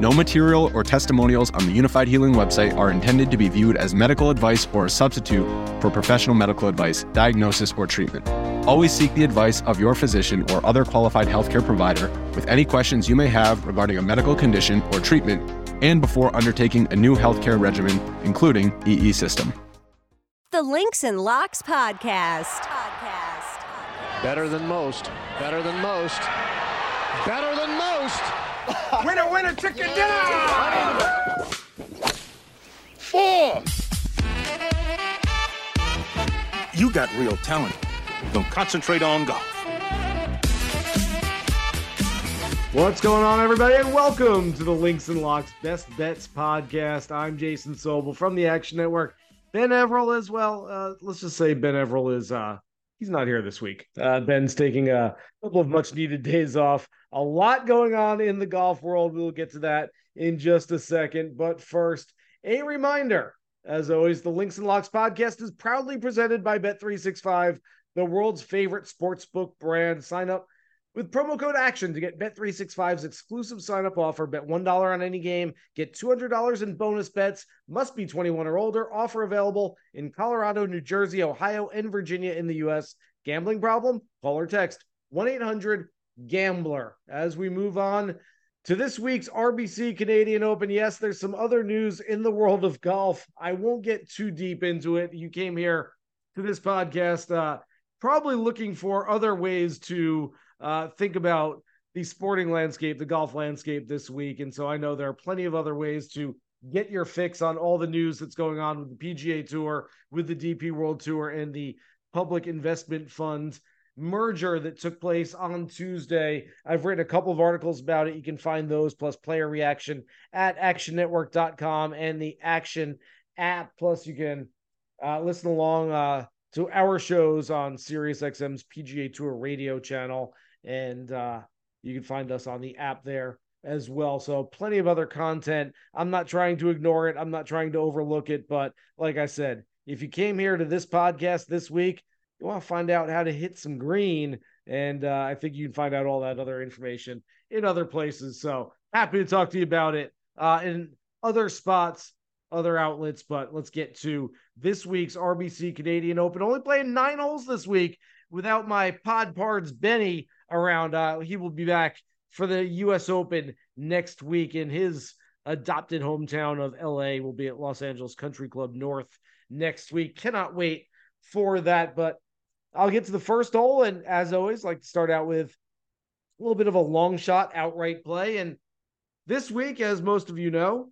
No material or testimonials on the Unifyd Healing website are intended to be viewed as medical advice or a substitute for professional medical advice, diagnosis, or treatment. Always seek the advice of your physician or other qualified healthcare provider with any questions you may have regarding a medical condition or treatment and before undertaking a new healthcare regimen, including EE system. The Links and Locks Podcast. Podcast. Better than most. Better than most. Better than most. winner, winner, chicken dinner! Four! You got real talent. Don't concentrate on golf. What's going on, everybody, and welcome to the Links and Locks Best Bets podcast. I'm Jason Sobel from the Action Network. Ben Everill as well. Uh, let's just say Ben Everill is uh, he's not here this week. Uh, Ben's taking a couple of much needed days off. A lot going on in the golf world. We'll get to that in just a second. But first, a reminder as always, the Links and Locks podcast is proudly presented by Bet365, the world's favorite sportsbook brand. Sign up with promo code ACTION to get Bet365's exclusive sign up offer. Bet $1 on any game, get $200 in bonus bets. Must be 21 or older. Offer available in Colorado, New Jersey, Ohio, and Virginia in the U.S. Gambling problem? Call or text 1 800 Gambler. As we move on to this week's RBC Canadian Open, yes, there's some other news in the world of golf. I won't get too deep into it. You came here to this podcast uh, probably looking for other ways to uh, think about the sporting landscape, the golf landscape this week. And so I know there are plenty of other ways to get your fix on all the news that's going on with the PGA Tour, with the DP World Tour, and the Public Investment Fund merger that took place on Tuesday. I've written a couple of articles about it. You can find those plus player reaction at actionnetwork.com and the Action app. Plus, you can uh, listen along uh, to our shows on SiriusXM's PGA Tour radio channel. And uh, you can find us on the app there as well. So, plenty of other content. I'm not trying to ignore it, I'm not trying to overlook it. But, like I said, if you came here to this podcast this week, you want to find out how to hit some green. And uh, I think you can find out all that other information in other places. So happy to talk to you about it uh, in other spots, other outlets. But let's get to this week's RBC Canadian Open. Only playing nine holes this week without my pod pards Benny around. Uh, he will be back for the U.S. Open next week in his adopted hometown of LA. Will be at Los Angeles Country Club North next week. Cannot wait for that. But I'll get to the first hole, and as always, like to start out with a little bit of a long shot outright play. And this week, as most of you know,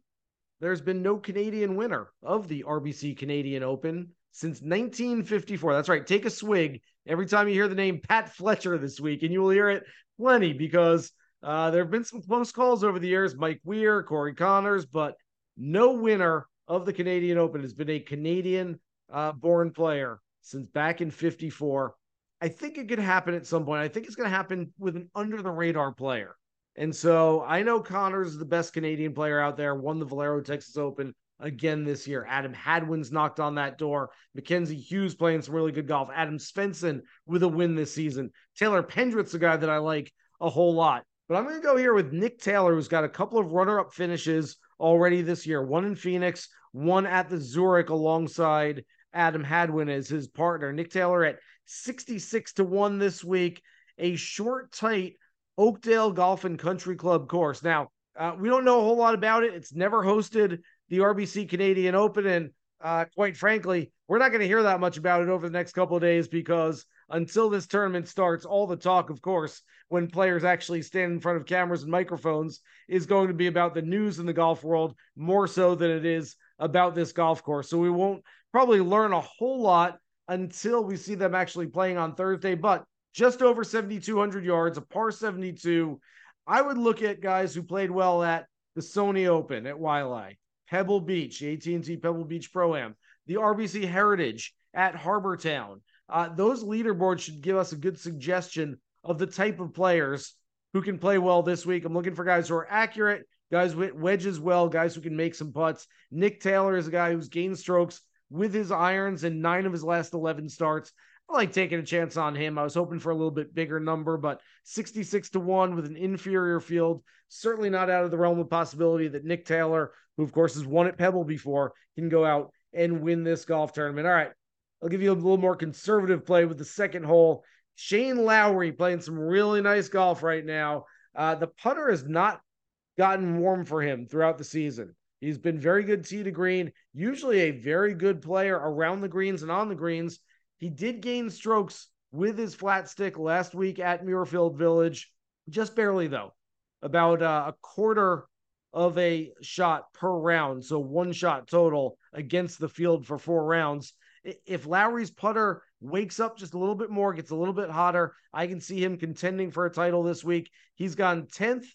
there's been no Canadian winner of the RBC Canadian Open since 1954. That's right. Take a swig every time you hear the name Pat Fletcher this week, and you will hear it plenty because uh, there have been some close calls over the years Mike Weir, Corey Conners, but no winner of the Canadian Open has been a Canadian uh, born player since back in 54. I think it could happen at some point. I think it's going to happen with an under the radar player. And so I know Conners is the best Canadian player out there, won the Valero Texas Open again this year. Adam Hadwin's knocked on that door. Mackenzie Hughes playing some really good golf. Adam Svensson with a win this season. Taylor Pendrith's a guy that I like a whole lot. But I'm going to go here with Nick Taylor, who's got a couple of runner up finishes already this year one in Phoenix, one at the Zurich alongside Adam Hadwin as his partner. Nick Taylor at 66 to 1 this week, a short, tight Oakdale Golf and Country Club course. Now, uh, we don't know a whole lot about it. It's never hosted the RBC Canadian Open. And uh, quite frankly, we're not going to hear that much about it over the next couple of days because until this tournament starts, all the talk, of course, when players actually stand in front of cameras and microphones, is going to be about the news in the golf world more so than it is about this golf course. So we won't probably learn a whole lot until we see them actually playing on Thursday, but just over 7,200 yards, a par 72. I would look at guys who played well at the Sony Open at Waialae, Pebble Beach, AT&T Pebble Beach Pro-Am, the RBC Heritage at Harbortown. Uh, those leaderboards should give us a good suggestion of the type of players who can play well this week. I'm looking for guys who are accurate, guys with wedges well, guys who can make some putts. Nick Taylor is a guy who's gained strokes with his irons in nine of his last 11 starts. I like taking a chance on him. I was hoping for a little bit bigger number, but 66 to 1 with an inferior field, certainly not out of the realm of possibility that Nick Taylor, who of course has won at Pebble before, can go out and win this golf tournament. All right. I'll give you a little more conservative play with the second hole. Shane Lowry playing some really nice golf right now. Uh, the putter has not gotten warm for him throughout the season. He's been very good tee to green, usually a very good player around the greens and on the greens. He did gain strokes with his flat stick last week at Muirfield Village, just barely though, about uh, a quarter of a shot per round. So one shot total against the field for four rounds. If Lowry's putter wakes up just a little bit more, gets a little bit hotter, I can see him contending for a title this week. He's gone 10th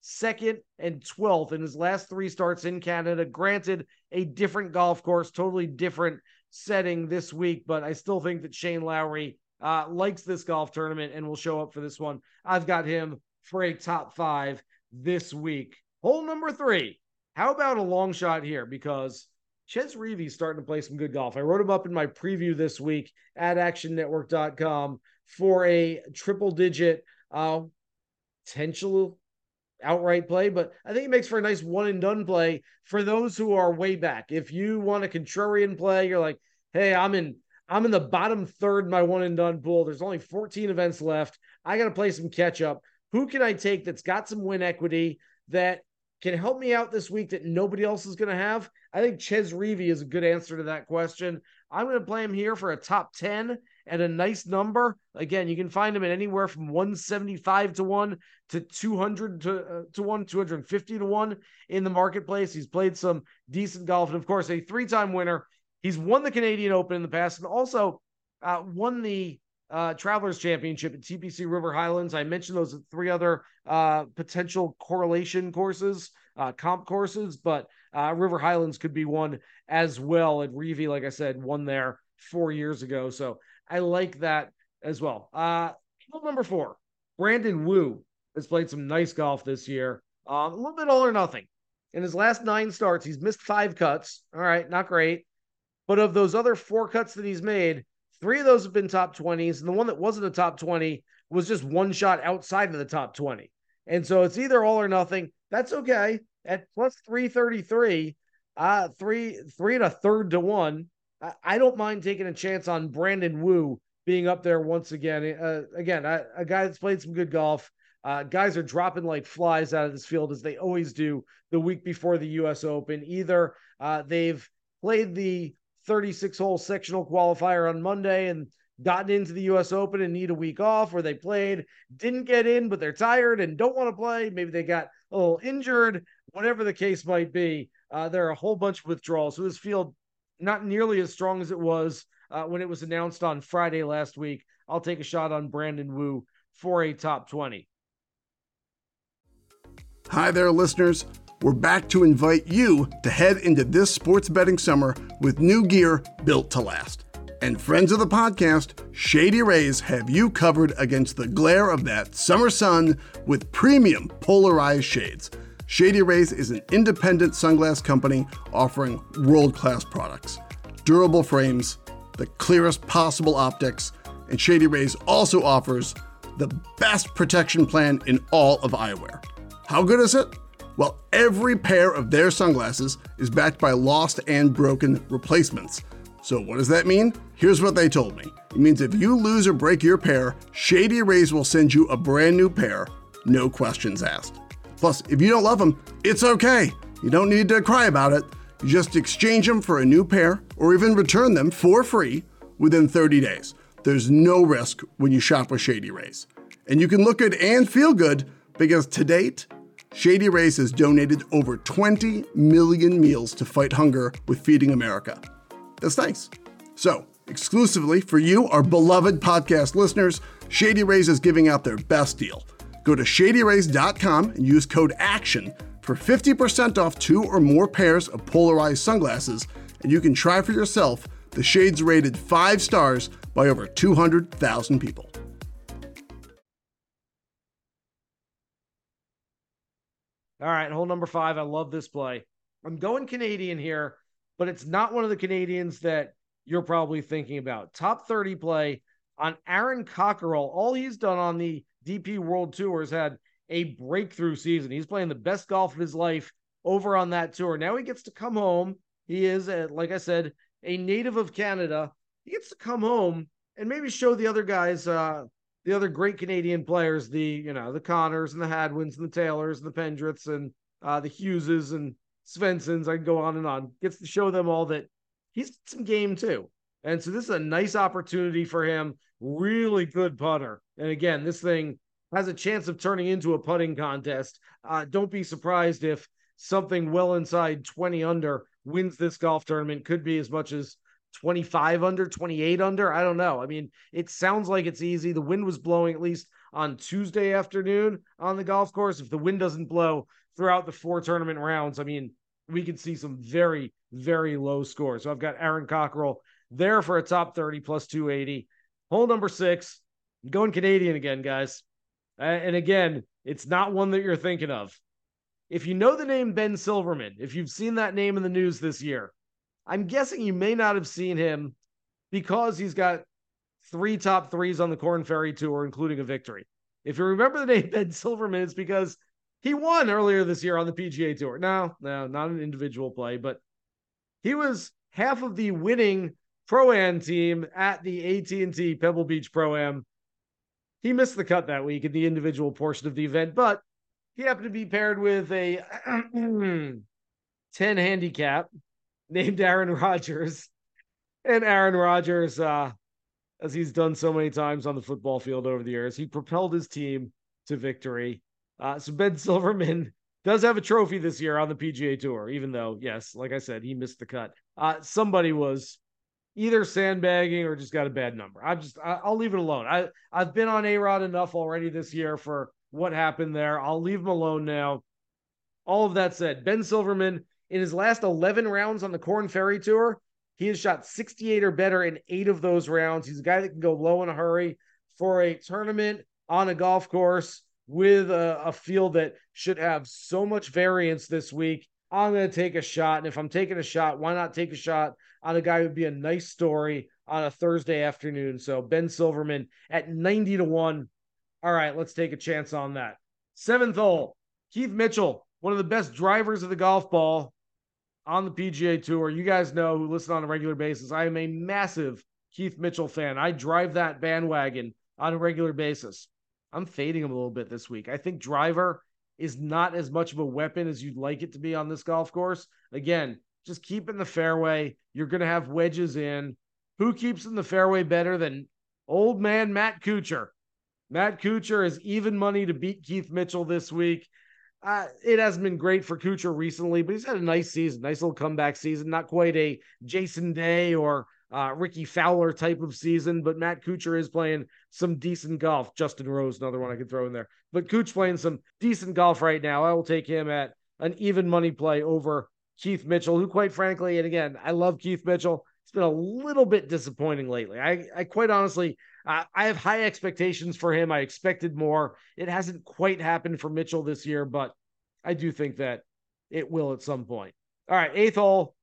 second, and 12th in his last three starts in Canada. Granted, a different golf course, totally different setting this week, but I still think that Shane Lowry uh, likes this golf tournament and will show up for this one. I've got him for a top five this week. Hole number three. How about a long shot here? Because Chez Reavie's starting to play some good golf. I wrote him up in my preview this week at actionnetwork.com for a triple digit uh, potential outright play, but I think it makes for a nice one and done play for those who are way back. If you want a contrarian play, you're like, hey, I'm in I'm in the bottom third my one and done pool. There's only 14 events left. I got to play some catch up. Who can I take that's got some win equity that can help me out this week that nobody else is going to have? I think Chez Reavie is a good answer to that question. I'm going to play him here for a top 10 at a nice number. Again, you can find him at anywhere from 175 to 1 to 200 to, uh, to 1, 250 to 1 in the marketplace. He's played some decent golf and, of course, a three time winner. He's won the Canadian Open in the past and also uh, won the uh, Travelers Championship at TPC River Highlands. I mentioned those three other uh, potential correlation courses, uh, comp courses, but uh, River Highlands could be one as well. And Reavie, like I said, won there four years ago. So I like that as well. Uh, number four, Brandon Wu has played some nice golf this year. Uh, a little bit all or nothing. In his last nine starts, he's missed five cuts. All right, not great. But of those other four cuts that he's made, three of those have been top 20s. And the one that wasn't a top 20 was just one shot outside of the top 20. And so it's either all or nothing. That's okay. At plus 333, uh, three, three and a third to one. I, don't mind taking a chance on Brandon Wu being up there once again. Uh, again, I, a guy that's played some good golf. Uh, guys are dropping like flies out of this field as they always do the week before the U.S. Open. Either uh, they've played the 36 hole sectional qualifier on Monday and gotten into the U.S. Open and need a week off, or they played, didn't get in, but they're tired and don't want to play. Maybe they got a little injured, whatever the case might be. Uh, there are a whole bunch of withdrawals. So this field not nearly as strong as it was uh, when it was announced on Friday last week. I'll take a shot on Brandon Wu for a top 20. Hi there, listeners. We're back to invite you to head into this sports betting summer with new gear built to last. And friends of the podcast, Shady Rays have you covered against the glare of that summer sun with premium polarized shades. Shady Rays is an independent sunglass company offering world class products, durable frames, the clearest possible optics, and Shady Rays also offers the best protection plan in all of eyewear. How good is it? Well, every pair of their sunglasses is backed by lost and broken replacements. So, what does that mean? Here's what they told me it means if you lose or break your pair, Shady Rays will send you a brand new pair, no questions asked. Plus, if you don't love them, it's okay. You don't need to cry about it. You just exchange them for a new pair or even return them for free within 30 days. there's no risk when you shop with Shady Rays. And you can look good and feel good because to date, Shady Rays has donated over 20 million meals to fight hunger with Feeding America. That's nice. So, exclusively for you, our beloved podcast listeners, Shady Rays is giving out their best deal. Go to shadyrays.com and use code ACTION for 50% off two or more pairs of polarized sunglasses, and you can try for yourself the shades rated five stars by over 200,000 people. All right, hole number five. I love this play. I'm going Canadian here, but it's not one of the Canadians that you're probably thinking about. Top 30 play on Aaron Cockerill. All he's done on the DP World Tour has had a breakthrough season. He's playing the best golf of his life over on that tour. Now he gets to come home. He is, a, like I said, a native of Canada. He gets to come home and maybe show the other guys, uh, the other great Canadian players, the you know the Conners and the Hadwins and the Taylors and the Pendriths and uh, the Hugheses and Svenssons. I can go on and on. Gets to show them all that he's some game too. And so this is a nice opportunity for him. Really good putter. And again, this thing has a chance of turning into a putting contest. Uh, don't be surprised if something well inside 20 under wins this golf tournament. Could be as much as 25 under, 28 under. I don't know. I mean, it sounds like it's easy. The wind was blowing at least on Tuesday afternoon on the golf course. If the wind doesn't blow throughout the four tournament rounds, I mean, we could see some very, very low scores. So I've got Aaron Cockerill there for a top 30 plus 280. Hole number six, going Canadian again, guys. and again, it's not one that you're thinking of. If you know the name Ben Silverman, if you've seen that name in the news this year, I'm guessing you may not have seen him because he's got three top threes on the Corn Ferry Tour, including a victory. If you remember the name Ben Silverman, it's because he won earlier this year on the PGA Tour. No, no, not an individual play, but he was half of the winning Pro-Am team at the AT&T Pebble Beach Pro-Am. He missed the cut that week in the individual portion of the event, but he happened to be paired with a 10 handicap named Aaron Rodgers. And Aaron Rodgers, uh, as he's done so many times on the football field over the years, he propelled his team to victory. Uh, so Ben Silverman does have a trophy this year on the PGA Tour, even though, yes, like I said, he missed the cut. Uh, somebody was either sandbagging or just got a bad number. I'm just, I, will leave it alone. I I've been on A Rod enough already this year for what happened there. I'll leave him alone now. All of that said, Ben Silverman in his last 11 rounds on the Corn Ferry Tour, he has shot 68 or better in eight of those rounds. He's a guy that can go low in a hurry for a tournament on a golf course with a, a field that should have so much variance this week. I'm going to take a shot. And if I'm taking a shot, why not take a shot on a guy who would be a nice story on a Thursday afternoon? So Ben Silverman at 90 to 1. All right, let's take a chance on that. Seventh hole, Keith Mitchell, one of the best drivers of the golf ball on the PGA Tour. You guys know who listen on a regular basis. I am a massive Keith Mitchell fan. I drive that bandwagon on a regular basis. I'm fading him a little bit this week. I think driver is not as much of a weapon as you'd like it to be on this golf course. Again, just keep in the fairway. You're going to have wedges in. Who keeps in the fairway better than old man Matt Kuchar? Matt Kuchar is even money to beat Keith Mitchell this week. Uh, it hasn't been great for Kuchar recently, but he's had a nice season, nice little comeback season. Not quite a Jason Day or uh, Rickie Fowler type of season, but Matt Kuchar is playing some decent golf. Justin Rose, another one I could throw in there. But Cooch playing some decent golf right now. I will take him at an even money play over Keith Mitchell, who, quite frankly, and again, I love Keith Mitchell. It's been a little bit disappointing lately. I, I quite honestly, I, I have high expectations for him. I expected more. It hasn't quite happened for Mitchell this year, but I do think that it will at some point. All right, eighth hole.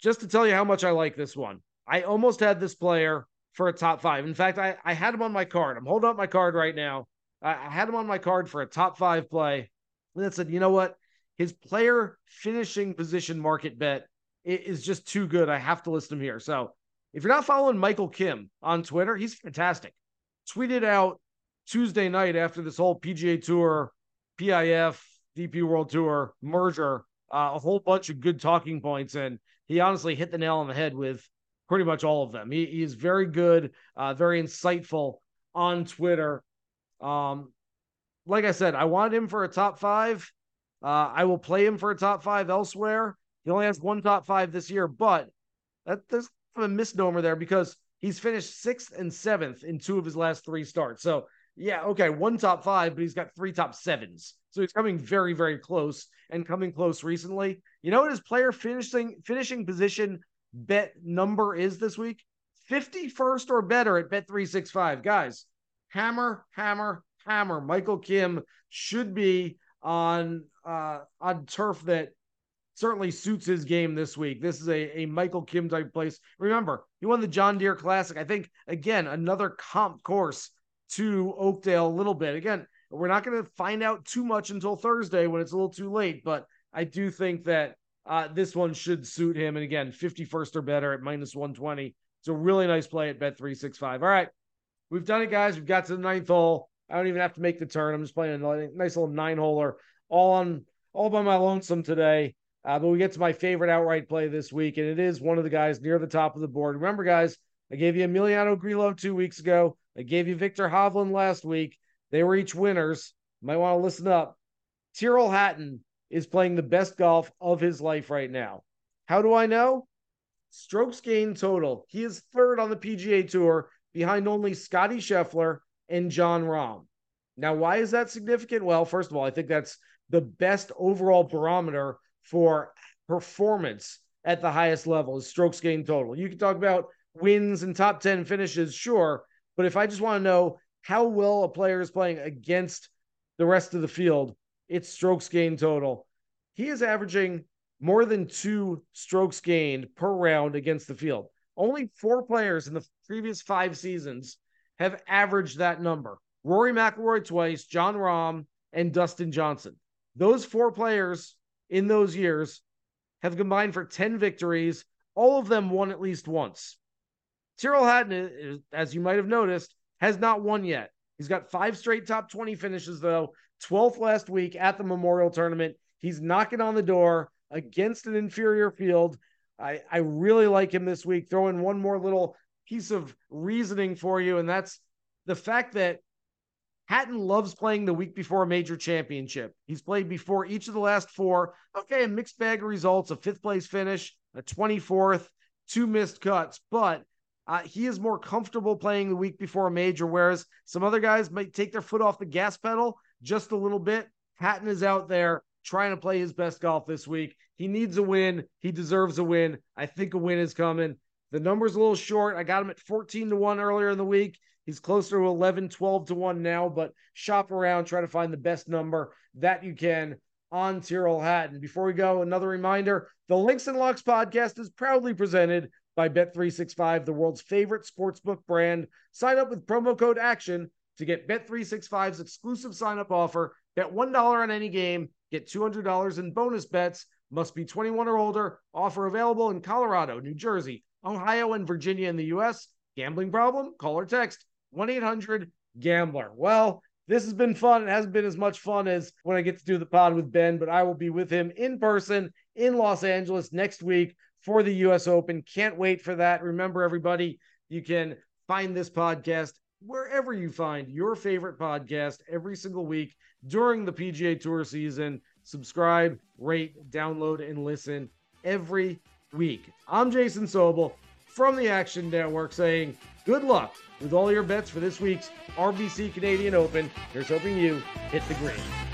Just to tell you how much I like this one, I almost had this player for a top five. In fact, I, I had him on my card. I'm holding up my card right now. I, I had him on my card for a top five play. And then said, you know what? His player finishing position market bet is just too good. I have to list him here. So if you're not following Michael Kim on Twitter, he's fantastic. Tweeted out Tuesday night after this whole PGA Tour, PIF, DP World Tour merger, uh, a whole bunch of good talking points. And he honestly hit the nail on the head with pretty much all of them. He, he is very good, uh, very insightful on Twitter. Um, like I said, I wanted him for a top five. Uh, I will play him for a top five elsewhere. He only has one top five this year, but that, there's a misnomer there because he's finished sixth and seventh in two of his last three starts. So yeah, okay, one top five, but he's got three top sevens. So he's coming very, very close and coming close recently. You know what his player finishing finishing position bet number is this week? 51st or better at bet 365. Guys, hammer, hammer, hammer. Michael Kim should be on uh on turf that certainly suits his game this week. This is a, a Michael Kim type place. Remember, he won the John Deere Classic. I think again, another comp course to Oakdale a little bit. Again, we're not going to find out too much until Thursday when it's a little too late, but I do think that uh, this one should suit him. And again, 51st or better at minus 120. It's a really nice play at bet 365. All right. We've done it, guys. We've got to the ninth hole. I don't even have to make the turn. I'm just playing a nice little nine holer all on all by my lonesome today. Uh, but we get to my favorite outright play this week, and it is one of the guys near the top of the board. Remember, guys, I gave you Emiliano Grillo two weeks ago. I gave you Viktor Hovland last week. They were each winners. might want to listen up. Tyrrell Hatton is playing the best golf of his life right now. How do I know? Strokes gained total. He is third on the PGA Tour behind only Scotty Scheffler and Jon Rahm. Now, why is that significant? Well, first of all, I think that's the best overall barometer for performance at the highest level is strokes gained total. You can talk about wins and top 10 finishes, sure. But if I just want to know how well a player is playing against the rest of the field, it's strokes gained total. He is averaging more than two strokes gained per round against the field. Only four players in the previous five seasons have averaged that number. Rory McIlroy twice, Jon Rahm, and Dustin Johnson. Those four players in those years have combined for 10 victories. All of them won at least once. Tyrrell Hatton, as you might have noticed, has not won yet. He's got five straight top 20 finishes, though. 12th last week at the Memorial Tournament. He's knocking on the door against an inferior field. I, I really like him this week. Throw in one more little piece of reasoning for you, and that's the fact that Hatton loves playing the week before a major championship. He's played before each of the last four. Okay, a mixed bag of results, a fifth place finish, a 24th, two missed cuts, but uh, he is more comfortable playing the week before a major, whereas some other guys might take their foot off the gas pedal just a little bit. Hatton is out there trying to play his best golf this week. He needs a win. He deserves a win. I think a win is coming. The number's a little short. I got him at 14 to 1 earlier in the week. He's closer to 11, 12 to 1 now, but shop around, try to find the best number that you can on Tyrrell Hatton. Before we go, another reminder the Links and Locks podcast is proudly presented by Bet365, the world's favorite sportsbook brand. Sign up with promo code ACTION to get Bet365's exclusive sign up offer. Bet $1 on any game, get $200 in bonus bets. Must be 21 or older. Offer available in Colorado, New Jersey, Ohio, and Virginia in the U.S. Gambling problem? Call or text 1 800 Gambler. Well, this has been fun. It hasn't been as much fun as when I get to do the pod with Ben, but I will be with him in person in Los Angeles next week for the US Open. Can't wait for that. Remember, everybody, you can find this podcast wherever you find your favorite podcast every single week during the PGA Tour season. Subscribe, rate, download, and listen every week. I'm Jason Sobel from the Action Network saying good luck with all your bets for this week's RBC Canadian Open. Here's hoping you hit the green.